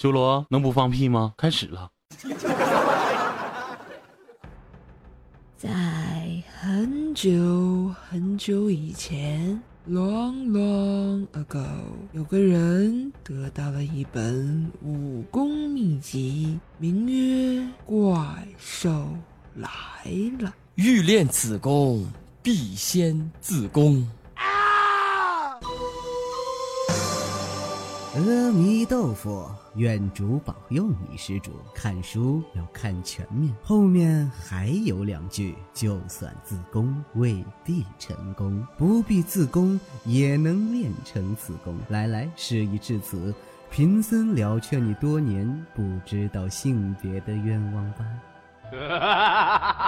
修罗能不放屁吗？开始了。在很久很久以前，long long ago，有个人得到了一本武功秘籍，名曰《怪兽来了》。欲练此功，必先自宫。阿弥豆腐，愿主保佑你，施主。看书要看全面，后面还有两句：就算自宫，未必成功；不必自宫，也能练成此功。来来，事已至此，贫僧了却你多年不知道性别的愿望吧。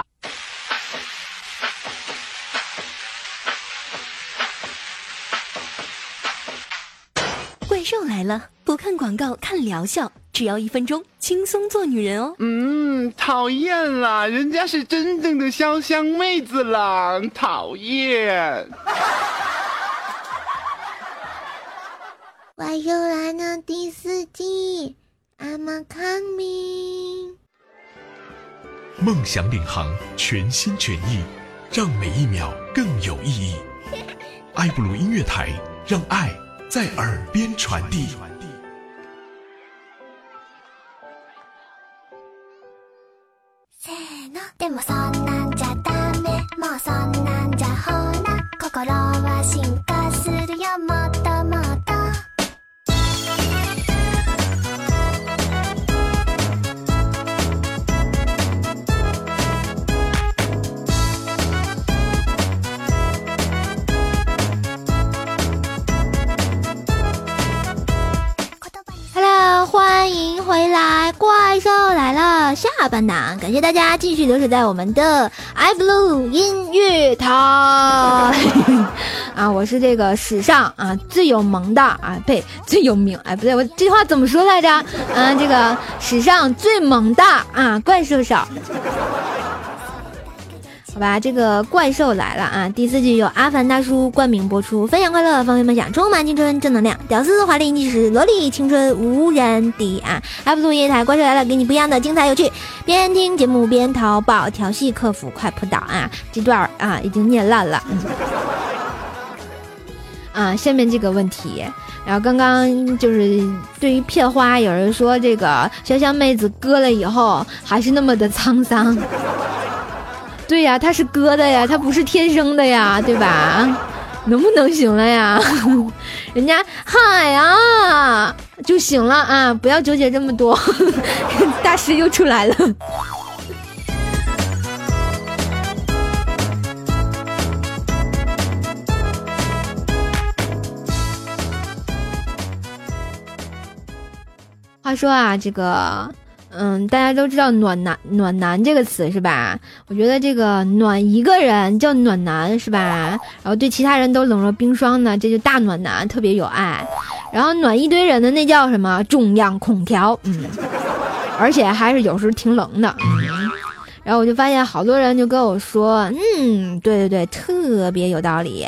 怪兽来了！不看广告，看疗效，只要一分钟，轻松做女人哦。嗯，讨厌啦，人家是真正的潇湘妹子啦，讨厌。怪兽来了第四季，I'm coming。梦想领航，全心全意，让每一秒更有意义。爱布鲁音乐台，让爱。在耳边传递。下半档，感谢大家继续留守在我们的 iBlue 音乐台啊！我是这个史上啊最有萌的啊，呸，最有名哎，不对，我这句话怎么说来着？啊，这个史上最萌的啊怪兽手。好吧，这个怪兽来了啊！第四季由阿凡大叔冠名播出，分享快乐，方便分享，充满青春正能量，屌丝华丽逆时，萝莉青春无人敌啊！还不错，夜台怪兽来了，给你不一样的精彩有趣，边听节目边淘宝调戏客服快扑倒啊！这段啊已经念烂了。啊，下面这个问题，然后刚刚就是对于片花，有人说这个潇湘妹子割了以后还是那么的沧桑。对呀，他是割的呀，他不是天生的呀，对吧？能不能行了呀？人家嗨啊就行了啊，不要纠结这么多。大师又出来了。话说啊，这个。嗯，大家都知道“暖男”“暖男”这个词是吧？我觉得这个暖一个人叫暖男是吧？然后对其他人都冷若冰霜呢，这就大暖男，特别有爱。然后暖一堆人的那叫什么中央空调？嗯，而且还是有时候挺冷的。然后我就发现好多人就跟我说，嗯，对对对，特别有道理。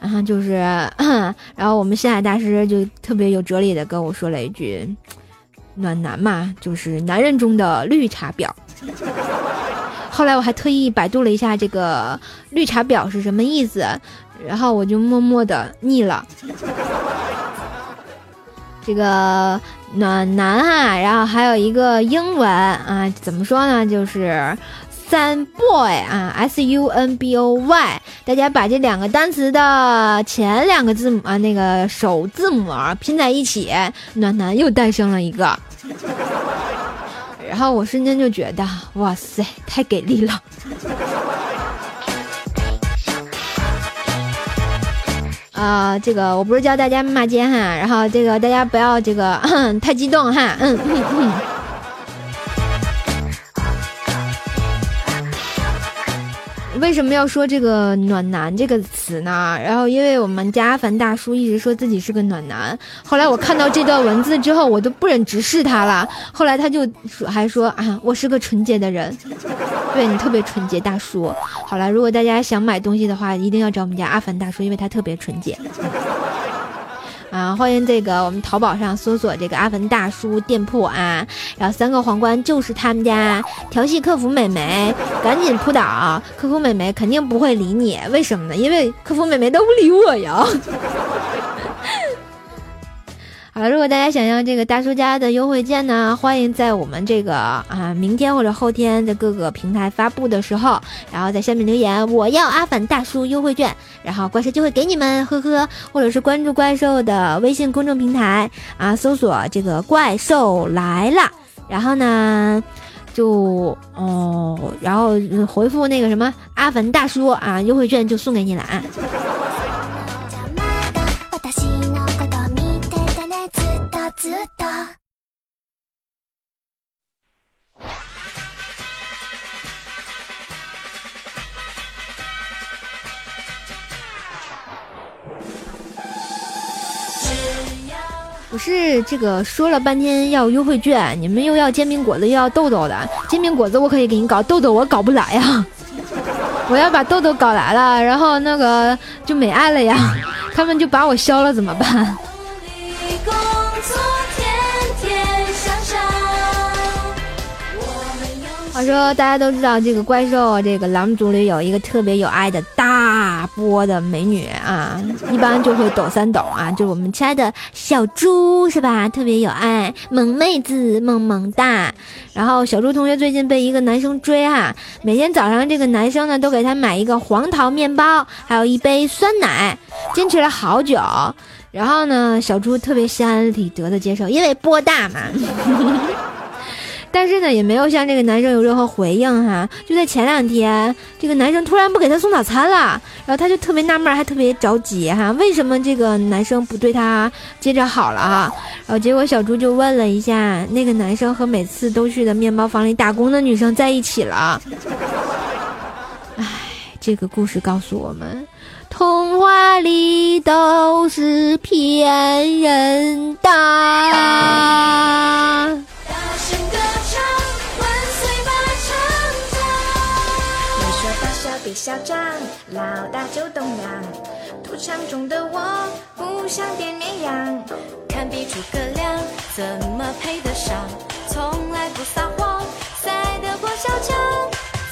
然后就是，然后我们星海大师就特别有哲理的跟我说了一句。暖男嘛，就是男人中的绿茶婊。后来我还特意百度了一下这个绿茶婊是什么意思，然后我就默默的腻了。这个暖男哈，然后还有一个英文啊，怎么说呢？就是。三 boy 啊，S U N B O Y，大家把这两个单词的前两个字母啊，那个首字母拼在一起，暖男又诞生了一个。然后我瞬间就觉得，哇塞，太给力了！啊，这个我不是教大家骂街哈，然后这个大家不要这个太激动哈，嗯嗯嗯。为什么要说这个“暖男”这个词呢？然后，因为我们家阿凡大叔一直说自己是个暖男。后来我看到这段文字之后，我都不忍直视他了。后来他就说，还说啊，我是个纯洁的人。对你特别纯洁，大叔。好了，如果大家想买东西的话，一定要找我们家阿凡大叔，因为他特别纯洁。啊，欢迎这个我们淘宝上搜索这个阿凡大叔店铺啊，然后三个皇冠就是他们家调戏客服美眉，赶紧扑倒，客服美眉肯定不会理你，为什么呢？因为客服美眉都不理我呀。好了，如果大家想要这个大叔家的优惠券呢，欢迎在我们这个啊明天或者后天的各个平台发布的时候，然后在下面留言我要阿凡大叔优惠券，然后怪兽就会给你们，呵呵，或者是关注怪兽的微信公众平台啊，搜索这个怪兽来了，然后呢就哦，然后回复那个什么阿凡大叔啊，优惠券就送给你了啊。这个说了半天要优惠券，你们又要煎饼果子又要豆豆的，煎饼果子我可以给你搞，豆豆我搞不来呀。我要把豆豆搞来了，然后那个就没爱了呀，他们就把我削了怎么办？话说大家都知道，这个怪兽，这个狼族里有一个特别有爱的大波的美女啊，一般就会抖三抖啊，就是我们亲爱的小猪是吧？特别有爱，萌妹子，萌萌哒。然后小猪同学最近被一个男生追哈，每天早上这个男生呢都给他买一个黄桃面包，还有一杯酸奶，坚持了好久。然后呢，小猪特别心安理得的接受，因为波大嘛。但是呢，也没有向这个男生有任何回应哈。就在前两天，这个男生突然不给他送早餐了，然后他就特别纳闷，还特别着急哈，为什么这个男生不对他接着好了啊？然后结果小猪就问了一下，那个男生和每次都去的面包房里打工的女生在一起了。唉，这个故事告诉我们，童话里都是骗人的。小张，老大就栋梁，土场中的我不想变绵羊，堪比诸葛亮怎么配得上？从来不撒谎，赛得过小强，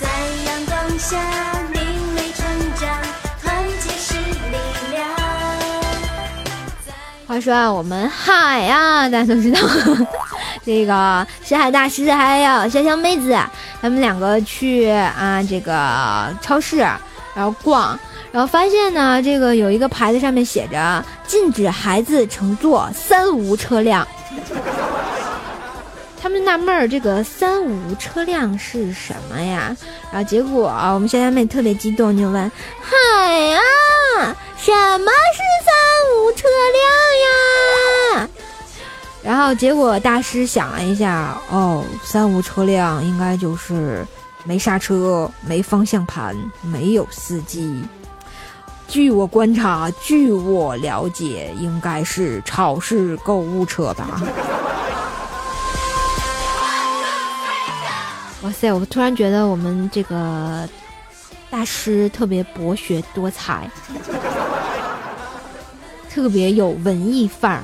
在阳光下明媚成长，团结是力量。话说啊，我们海啊，大家都知道，这个石海大师还有香香妹子，他们两个去啊这个超市，然后逛，然后发现呢，这个有一个牌子上面写着禁止孩子乘坐三无车辆。他们纳闷儿，这个三无车辆是什么呀？然后结果，我们香香妹特别激动，就问海啊，什么是三无车辆呀？然后结果大师想了一下，哦，三无车辆应该就是没刹车、没方向盘、没有司机。据我观察，据我了解，应该是超市购物车吧。哇塞！我突然觉得我们这个大师特别博学多才，特别有文艺范儿。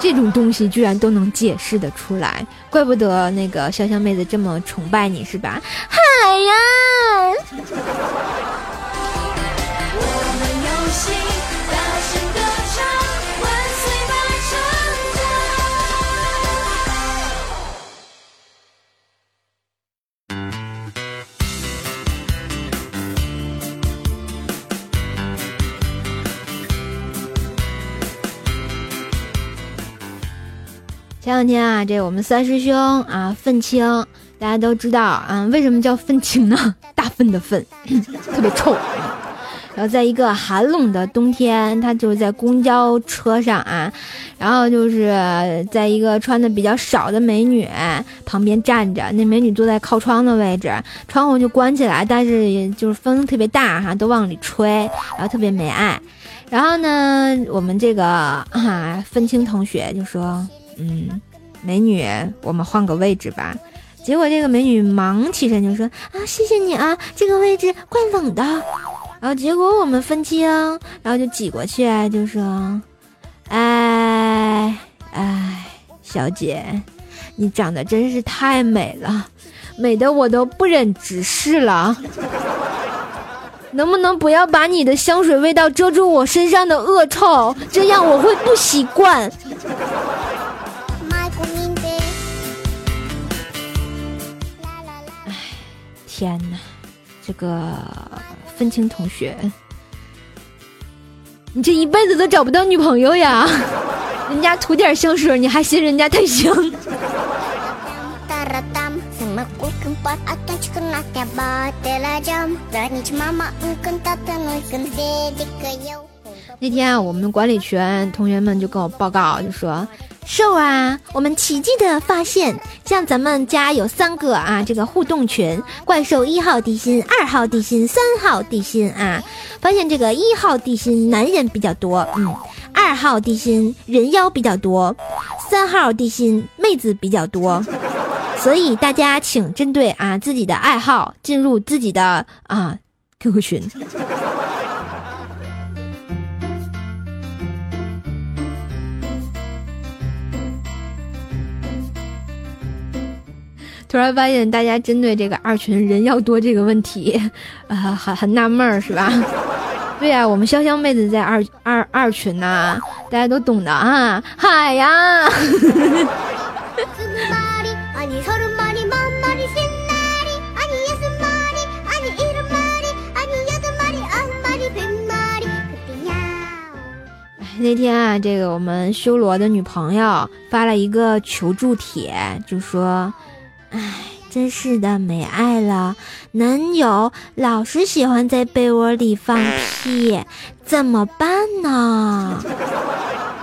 这种东西居然都能解释得出来，怪不得那个潇湘妹子这么崇拜你，是吧？嗨呀！前两天啊，这我们三师兄啊，愤青，大家都知道啊，为什么叫愤青呢？大粪的粪，特别臭。然后在一个寒冷的冬天，他就是在公交车上啊，然后就是在一个穿的比较少的美女旁边站着，那美女坐在靠窗的位置，窗户就关起来，但是就是风特别大哈，都往里吹，然后特别没爱。然后呢，我们这个啊，愤青同学就说。嗯，美女，我们换个位置吧。结果这个美女忙起身就说：“啊，谢谢你啊，这个位置怪冷的。”然后结果我们分清，然后就挤过去就说：“哎哎小姐，你长得真是太美了，美的我都不忍直视了。能不能不要把你的香水味道遮住我身上的恶臭？这样我会不习惯。天哪，这个愤青同学，你这一辈子都找不到女朋友呀！人家涂点香水，你还嫌人家太香？那天啊，我们管理群同学们就跟我报告，就说：“瘦啊，我们奇迹的发现，像咱们家有三个啊，这个互动群，怪兽一号地心、二号地心、三号地心啊，发现这个一号地心男人比较多，嗯，二号地心人妖比较多，三号地心妹子比较多。”所以大家请针对啊自己的爱好进入自己的啊 QQ 群。突然发现大家针对这个二群人要多这个问题，啊，很很纳闷儿是吧？对呀，我们潇湘妹子在二二二群呐，大家都懂的啊，嗨呀！那天啊，这个我们修罗的女朋友发了一个求助帖，就说：“哎，真是的，没爱了，男友老是喜欢在被窝里放屁，怎么办呢？”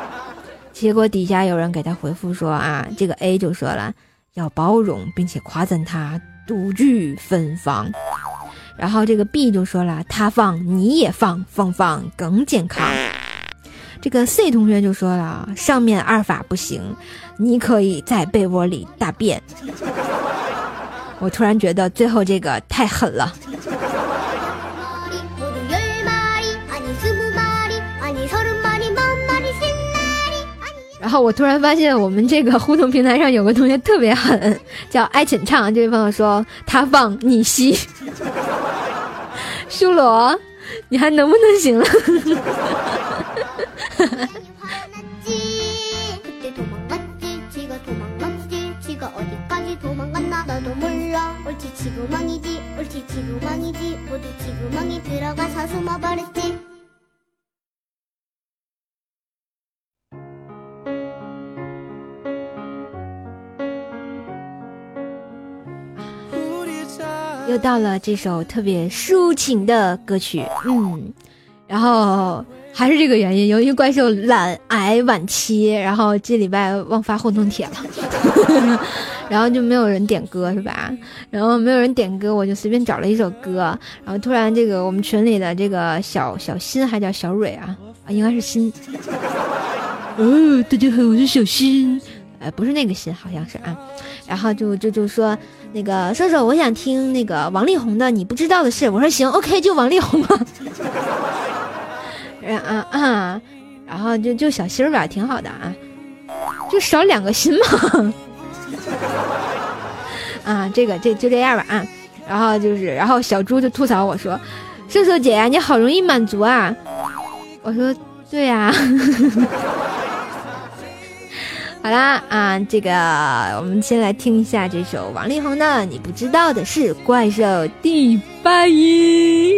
结果底下有人给他回复说：“啊，这个 A 就说了，要包容，并且夸赞他独具芬芳。”然后这个 B 就说了：“他放你也放，放放更健康。”这个 C 同学就说了：“上面二法不行，你可以在被窝里大便。”我突然觉得最后这个太狠了。然后我突然发现我们这个互动平台上有个同学特别狠，叫爱浅唱。这位朋友说他放你吸，修罗，你还能不能行了？又到了这首特别抒情的歌曲，嗯，然后。还是这个原因，由于怪兽懒癌晚期，然后这礼拜忘发互动帖了，然后就没有人点歌是吧？然后没有人点歌，我就随便找了一首歌，然后突然这个我们群里的这个小小新还叫小蕊啊啊，应该是新。哦，大家好，我是小新，呃，不是那个新，好像是啊，然后就就就说那个瘦瘦，我想听那个王力宏的《你不知道的事》，我说行，OK，就王力宏吧啊。啊啊，然后就就小心吧，挺好的啊，就少两个心嘛。啊，这个这就这样吧啊。然后就是，然后小猪就吐槽我说：“瘦瘦姐呀，你好容易满足啊。”我说：“对呀。”好啦啊，这个我们先来听一下这首王力宏的《你不知道的是怪兽》第八音。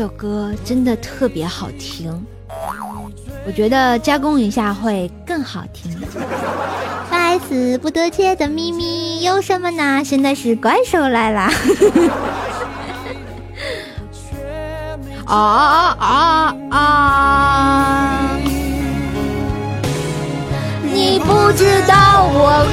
首歌真的特别好听，我觉得加工一下会更好听。百思不得解的秘密有什么呢？现在是怪兽来啦！啊啊啊啊！你不知道我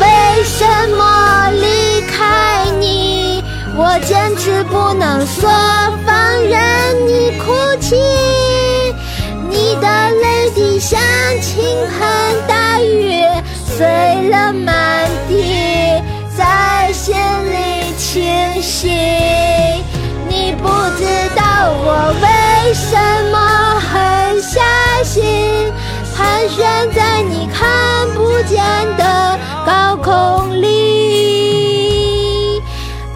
在你看不见的高空里，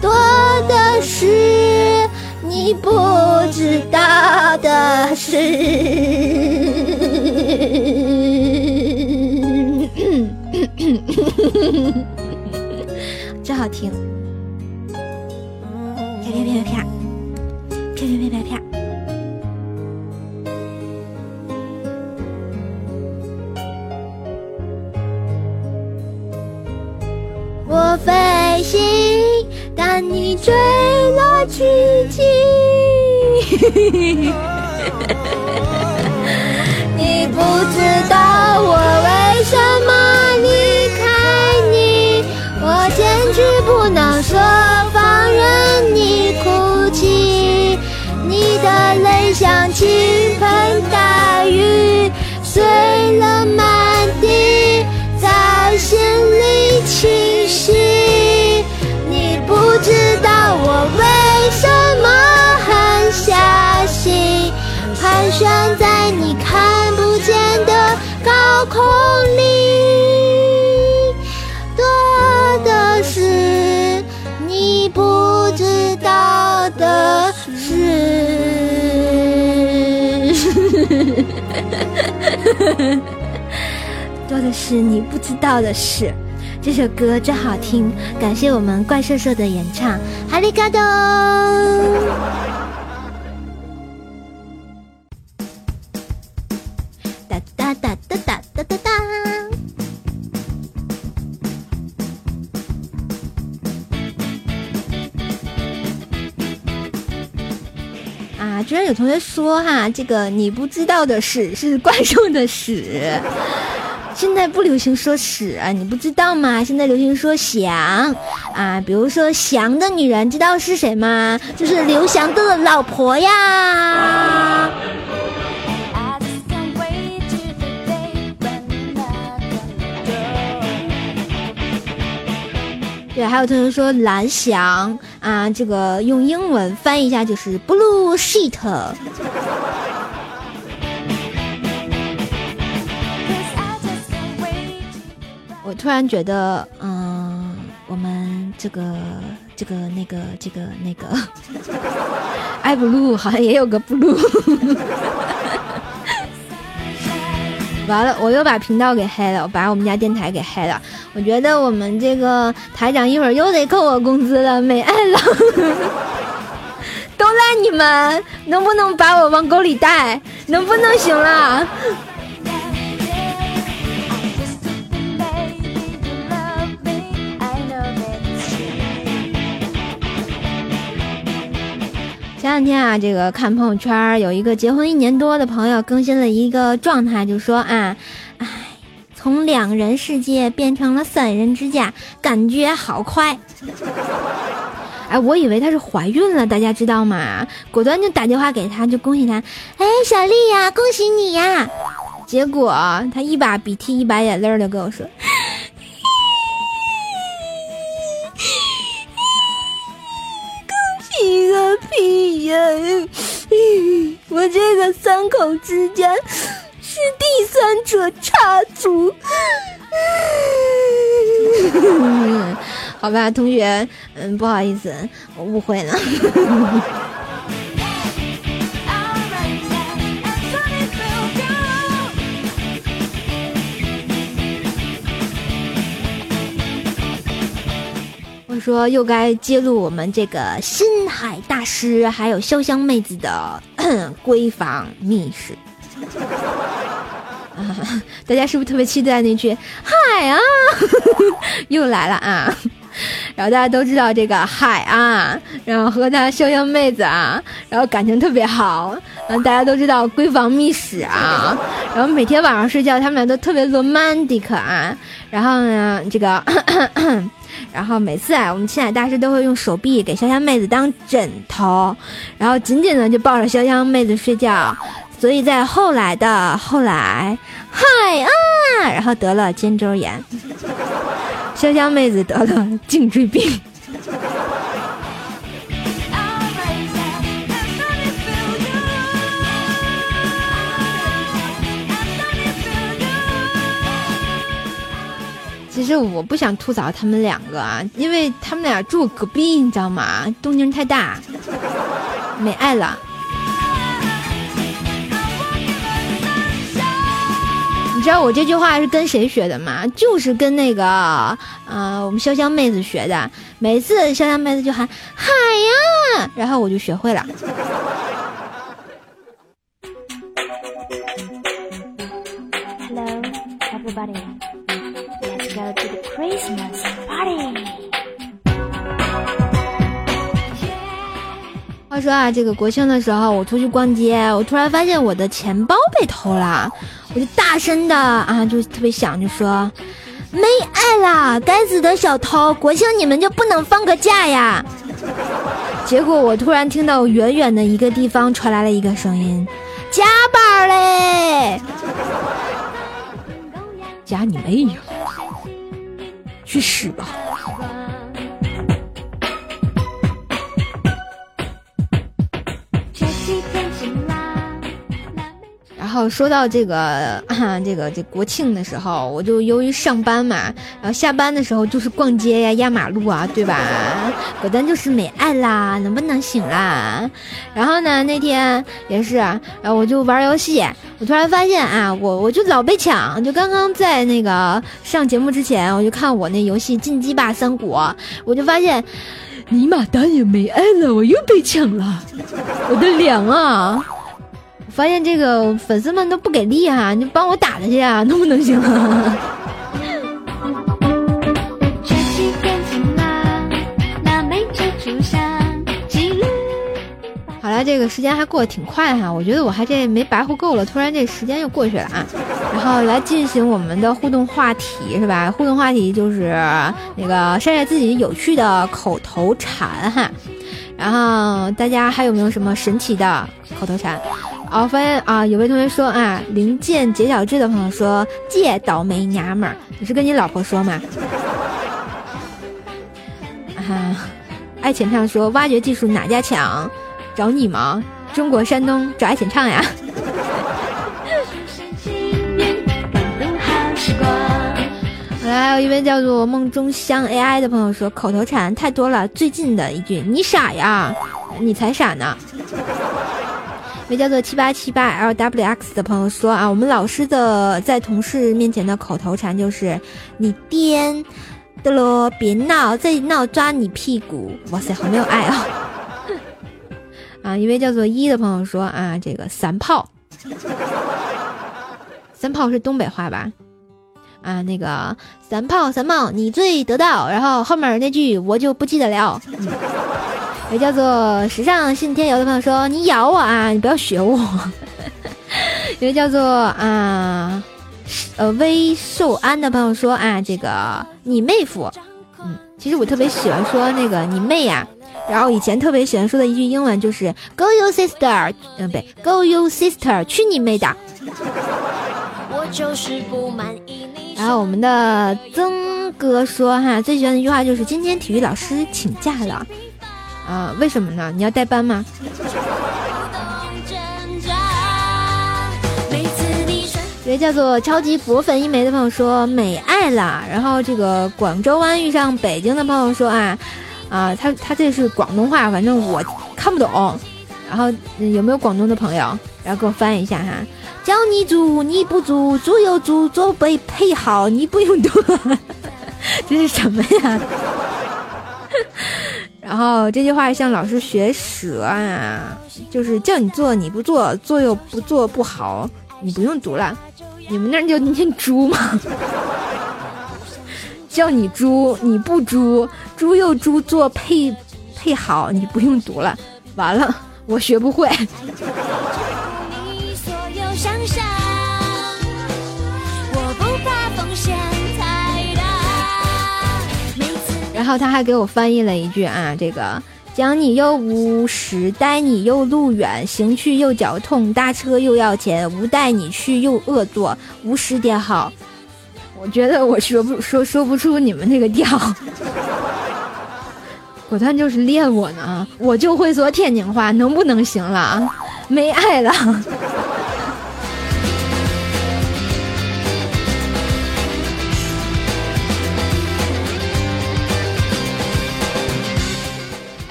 多的是你不知道的事。真好听，飞行，但你坠落之际。空里，多的是你不知道的事。多的是你不知道的事。这首歌真好听，感谢我们怪兽兽的演唱，哈利嘎多。同学说哈，这个你不知道的屎是怪兽的屎。现在不流行说屎啊，你不知道吗？现在流行说翔啊，比如说翔的女人，知道是谁吗？就是刘翔的老婆呀。对，还有同学说蓝翔啊，这个用英文翻译一下就是 blue sheet。我突然觉得，嗯，我们这个、这个、那个、这个、那个，爱 blue 好像也有个 blue。完了，我又把频道给黑了，我把我们家电台给黑了。我觉得我们这个台长一会儿又得扣我工资了，没爱了，都赖你们！能不能把我往沟里带？能不能行了？前两天啊，这个看朋友圈，有一个结婚一年多的朋友更新了一个状态，就说啊，哎，从两人世界变成了三人之家，感觉好快。哎，我以为她是怀孕了，大家知道吗？果断就打电话给她，就恭喜她。哎，小丽呀，恭喜你呀！结果她一把鼻涕一把眼泪的跟我说。一个屁呀！我这个三口之家是第三者插足。好吧，同学，嗯，不好意思，我误会了。我说又该揭露我们这个心海大师还有潇湘妹子的 闺房秘史。啊，大家是不是特别期待那句“海啊” 又来了啊？然后大家都知道这个海啊，然后和他潇湘妹子啊，然后感情特别好。然后大家都知道闺房秘史啊，然后每天晚上睡觉，他们俩都特别 romantic 啊。然后呢，这个，然后每次啊，我们青海大师都会用手臂给潇湘妹子当枕头，然后紧紧的就抱着潇湘妹子睡觉。所以在后来的后来，嗨啊，然后得了肩周炎，潇湘妹子得了颈椎病。其实我不想吐槽他们两个啊，因为他们俩住隔壁，你知道吗？动静太大，没爱了。你知道我这句话是跟谁学的吗？就是跟那个呃，我们潇湘妹子学的。每次潇湘妹子就喊海呀，然后我就学会了。Hello, everybody. Let's go to the Christmas party. 话说啊，这个国庆的时候，我出去逛街，我突然发现我的钱包被偷了，我就大声的啊，就特别响，就说没爱啦，该死的小偷！国庆你们就不能放个假呀？结果我突然听到远远的一个地方传来了一个声音：加班嘞！加你妹呀！去死吧！说到这个啊，这个这国庆的时候，我就由于上班嘛，然后下班的时候就是逛街呀、压马路啊，对吧？果断就是没爱啦，能不能行啦？然后呢，那天也是，然后我就玩游戏，我突然发现啊，我我就老被抢，就刚刚在那个上节目之前，我就看我那游戏《进击吧三国》，我就发现，尼玛蛋也没爱了，我又被抢了，我的脸啊！发现这个粉丝们都不给力啊，你帮我打他去啊，能不能行啊？好了，这个时间还过得挺快哈，我觉得我还这没白活够了，突然这时间又过去了啊。然后来进行我们的互动话题是吧？互动话题就是那个晒晒自己有趣的口头禅哈。然后大家还有没有什么神奇的口头禅？哦，发现啊，有位同学说啊，零件解小智的朋友说借倒霉娘们儿，你是跟你老婆说吗？啊，爱浅唱说挖掘技术哪家强？找你吗？中国山东找爱浅唱呀。来，有一位叫做梦中香 AI 的朋友说口头禅太多了，最近的一句你傻呀，你才傻呢。一位叫做七八七八 LWX 的朋友说啊，我们老师的在同事面前的口头禅就是你颠的喽，别闹，再闹抓你屁股。哇塞，好没有爱啊！啊，一位叫做一的朋友说啊，这个三炮，三炮是东北话吧？啊，那个三炮三炮你最得道，然后后面那句我就不记得了。嗯也叫做时尚信天游的朋友说：“你咬我啊，你不要学我。”一位叫做啊，呃微寿安的朋友说：“啊，这个你妹夫。”嗯，其实我特别喜欢说那个你妹呀。然后以前特别喜欢说的一句英文就是 “Go your sister”，嗯，不对，“Go your sister”，去你妹的。然后我们的曾哥说：“哈，最喜欢的一句话就是今天体育老师请假了。”啊，为什么呢？你要代班吗？一位叫做超级博粉一枚的朋友说美爱啦，然后这个广州湾遇上北京的朋友说啊啊，他他这是广东话，反正我看不懂。然后有没有广东的朋友？然后给我翻译一下哈。教你煮你不煮，煮有煮，做被配好，你不用多。这是什么呀？然后这句话向老师学舌啊，就是叫你做你不做，做又不做不好，你不用读了。你们那儿就念猪吗？叫你猪你不猪，猪又猪做配配好，你不用读了。完了，我学不会。后他还给我翻译了一句啊，这个讲你又无实，带你又路远，行去又脚痛，搭车又要钱，无带你去又恶作，无时点好。我觉得我说不 说说不出你们那个调，果断就是练我呢，我就会说天津话，能不能行了啊？没爱了。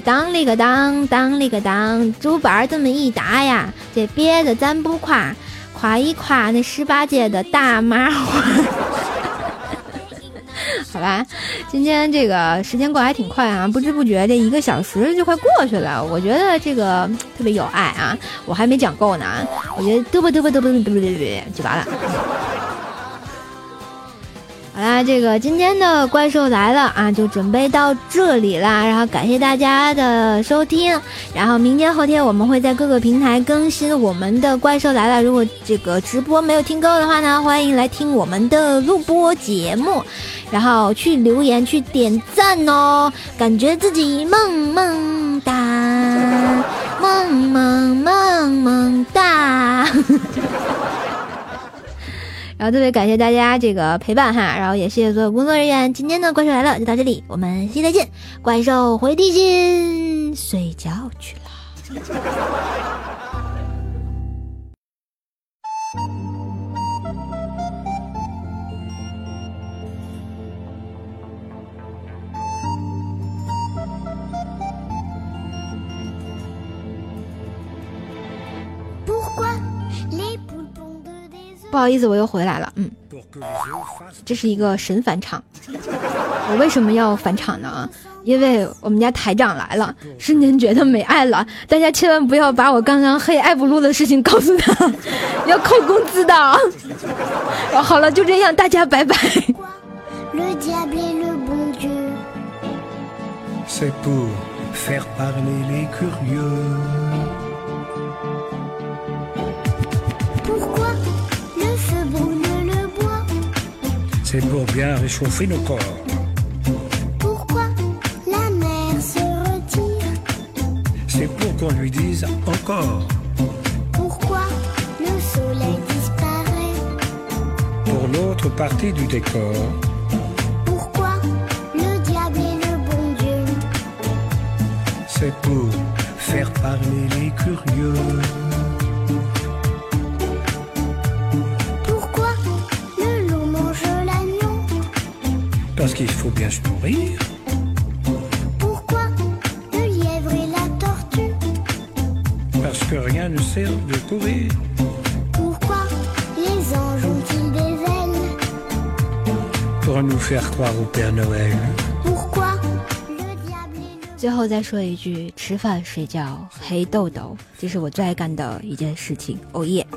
当里个当，当里个当，竹板儿这么一打呀，这别的咱不夸，夸一夸那十八届的大麻花。好吧，今天这个时间过还挺快啊，不知不觉这一个小时就快过去了。我觉得这个特别有爱啊，我还没讲够呢，我觉得嘚啵嘚啵嘚啵嘚啵嘚啵就完了。好啦，这个今天的怪兽来了啊，就准备到这里啦。然后感谢大家的收听，然后明天后天我们会在各个平台更新我们的怪兽来了。如果这个直播没有听够的话呢，欢迎来听我们的录播节目，然后去留言去点赞哦，感觉自己萌萌哒，萌萌萌萌哒。然后特别感谢大家这个陪伴哈，然后也谢谢所有工作人员。今天的怪兽来了就到这里，我们下期再见。怪兽回地心睡觉去了。不好意思，我又回来了。嗯，这是一个神返场。我为什么要返场呢？啊因为我们家台长来了，瞬间觉得没爱了。大家千万不要把我刚刚黑爱不露的事情告诉他，要扣工资的。好了，就这样，大家拜拜。C'est pour bien réchauffer nos corps. Pourquoi la mer se retire? C'est pour qu'on lui dise encore. Pourquoi le soleil disparaît? Pour l'autre partie du décor. Pourquoi le diable est le bon Dieu? C'est pour faire parler les curieux. Parce qu'il faut bien se nourrir. Pourquoi le lièvre et la tortue Parce que rien ne sert de courir. Pourquoi les anges ont-ils des ailes Pour nous faire croire au Père Noël. Pourquoi le diable est le 最后再说一句：吃饭、睡觉、黑豆豆，这是我最爱干的一件事情。哦耶！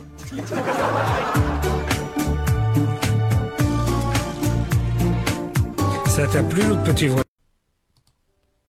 t'a plu, notre petit voisin